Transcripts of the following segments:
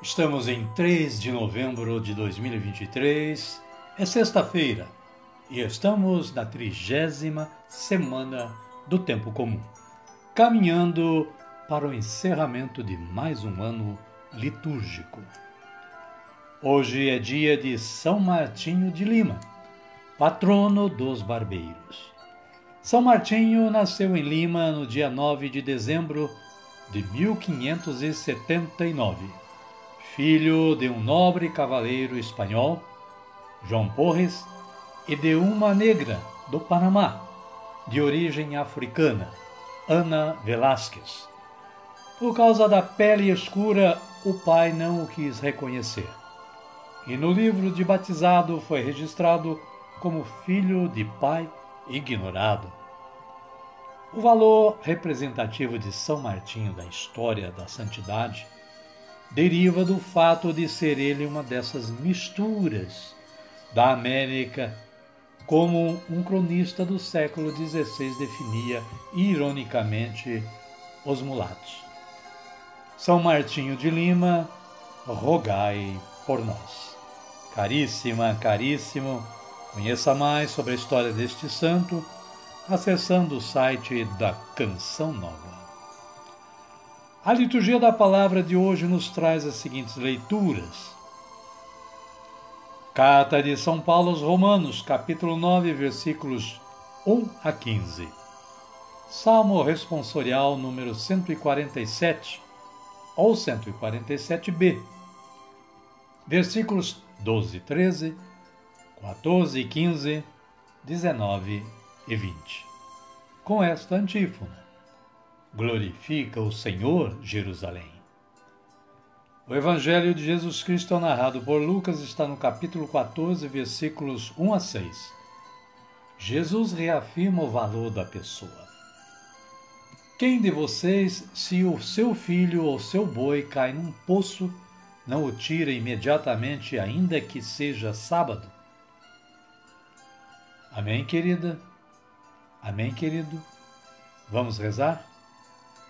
Estamos em 3 de novembro de 2023, é sexta-feira e estamos na trigésima semana do Tempo Comum, caminhando para o encerramento de mais um ano litúrgico. Hoje é dia de São Martinho de Lima, patrono dos barbeiros. São Martinho nasceu em Lima no dia 9 de dezembro de 1579 filho de um nobre cavaleiro espanhol, João Porres, e de uma negra do Panamá, de origem africana, Ana Velásquez. Por causa da pele escura, o pai não o quis reconhecer. E no livro de batizado foi registrado como filho de pai ignorado. O valor representativo de São Martinho da história da santidade deriva do fato de ser ele uma dessas misturas da América, como um cronista do século XVI definia ironicamente os mulatos. São Martinho de Lima, rogai por nós. Caríssima, caríssimo, conheça mais sobre a história deste santo acessando o site da Canção Nova. A liturgia da palavra de hoje nos traz as seguintes leituras. Carta de São Paulo aos Romanos, capítulo 9, versículos 1 a 15. Salmo responsorial número 147 ou 147b. Versículos 12 e 13, 14 e 15, 19 e 20. Com esta antífona. Glorifica o Senhor, Jerusalém. O Evangelho de Jesus Cristo, narrado por Lucas, está no capítulo 14, versículos 1 a 6. Jesus reafirma o valor da pessoa. Quem de vocês, se o seu filho ou seu boi cai num poço, não o tira imediatamente, ainda que seja sábado? Amém, querida? Amém, querido? Vamos rezar?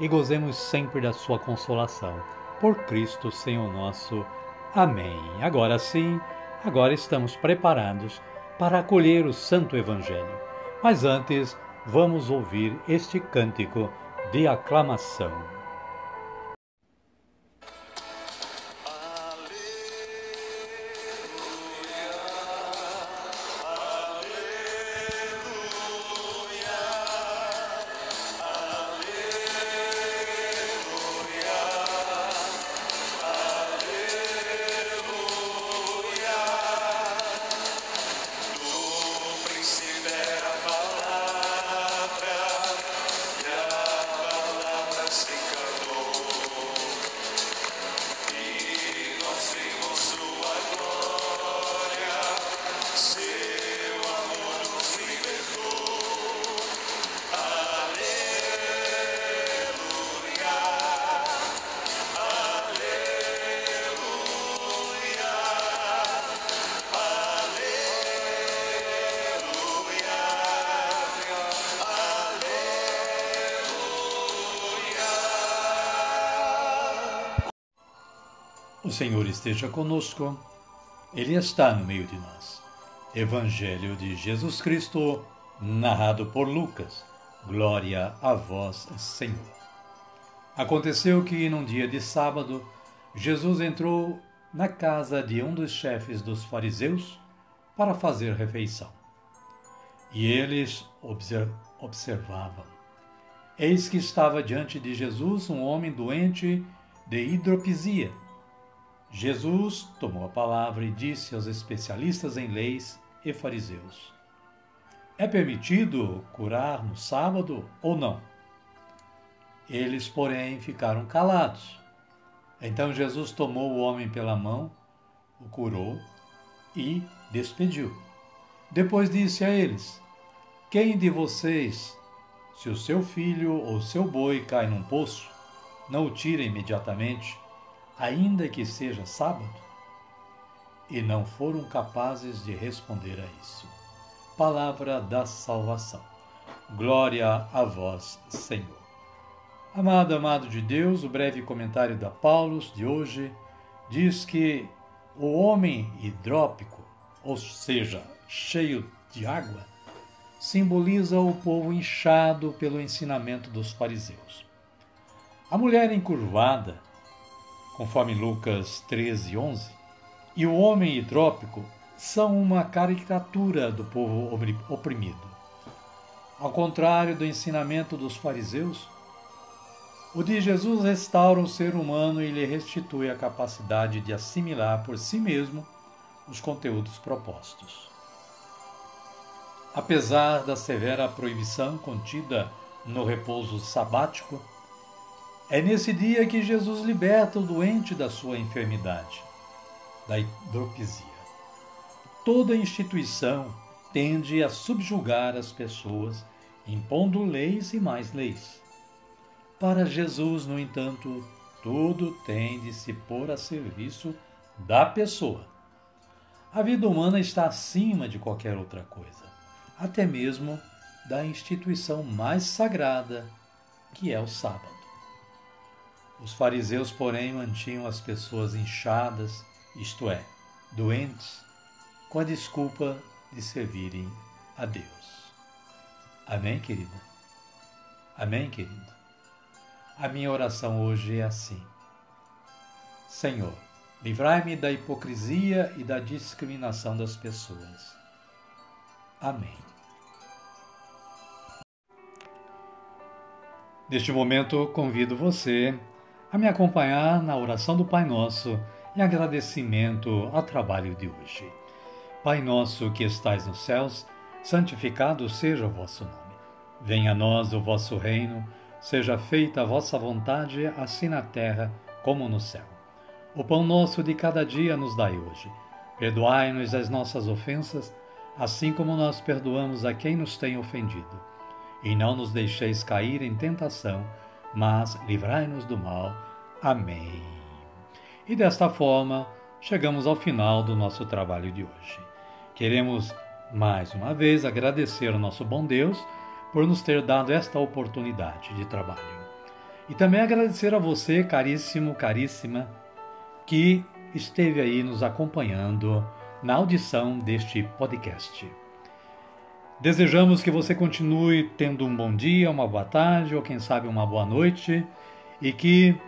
e gozemos sempre da sua consolação. Por Cristo, Senhor nosso. Amém. Agora sim, agora estamos preparados para acolher o Santo Evangelho. Mas antes, vamos ouvir este cântico de aclamação. O Senhor esteja conosco, Ele está no meio de nós. Evangelho de Jesus Cristo, narrado por Lucas. Glória a vós, Senhor. Aconteceu que, num dia de sábado, Jesus entrou na casa de um dos chefes dos fariseus para fazer refeição. E eles observavam. Eis que estava diante de Jesus um homem doente de hidropisia Jesus tomou a palavra e disse aos especialistas em leis e fariseus: É permitido curar no sábado ou não? Eles, porém, ficaram calados. Então Jesus tomou o homem pela mão, o curou e despediu. Depois disse a eles: Quem de vocês, se o seu filho ou seu boi cai num poço, não o tira imediatamente? Ainda que seja sábado? E não foram capazes de responder a isso. Palavra da salvação. Glória a vós, Senhor. Amado, amado de Deus, o breve comentário da Paulus de hoje diz que o homem hidrópico, ou seja, cheio de água, simboliza o povo inchado pelo ensinamento dos fariseus. A mulher encurvada conforme Lucas 13, 11, e o homem hidrópico são uma caricatura do povo oprimido. Ao contrário do ensinamento dos fariseus, o de Jesus restaura o ser humano e lhe restitui a capacidade de assimilar por si mesmo os conteúdos propostos. Apesar da severa proibição contida no repouso sabático, é nesse dia que Jesus liberta o doente da sua enfermidade, da hidropisia. Toda instituição tende a subjugar as pessoas, impondo leis e mais leis. Para Jesus, no entanto, tudo tem de se pôr a serviço da pessoa. A vida humana está acima de qualquer outra coisa, até mesmo da instituição mais sagrada, que é o sábado. Os fariseus, porém, mantinham as pessoas inchadas, isto é, doentes, com a desculpa de servirem a Deus. Amém, querida? Amém, querido? A minha oração hoje é assim: Senhor, livrai-me da hipocrisia e da discriminação das pessoas. Amém. Neste momento, convido você a me acompanhar na oração do Pai Nosso em agradecimento ao trabalho de hoje. Pai nosso que estais nos céus, santificado seja o vosso nome. Venha a nós o vosso reino, seja feita a vossa vontade, assim na terra como no céu. O pão nosso de cada dia nos dai hoje. Perdoai-nos as nossas ofensas, assim como nós perdoamos a quem nos tem ofendido. E não nos deixeis cair em tentação, mas livrai-nos do mal. Amém. E desta forma, chegamos ao final do nosso trabalho de hoje. Queremos mais uma vez agradecer ao nosso bom Deus por nos ter dado esta oportunidade de trabalho. E também agradecer a você, caríssimo, caríssima, que esteve aí nos acompanhando na audição deste podcast. Desejamos que você continue tendo um bom dia, uma boa tarde ou quem sabe uma boa noite e que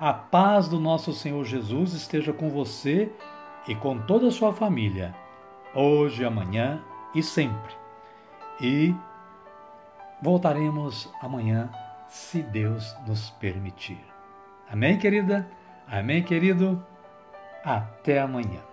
a paz do nosso Senhor Jesus esteja com você e com toda a sua família, hoje, amanhã e sempre. E voltaremos amanhã, se Deus nos permitir. Amém, querida? Amém, querido? Até amanhã.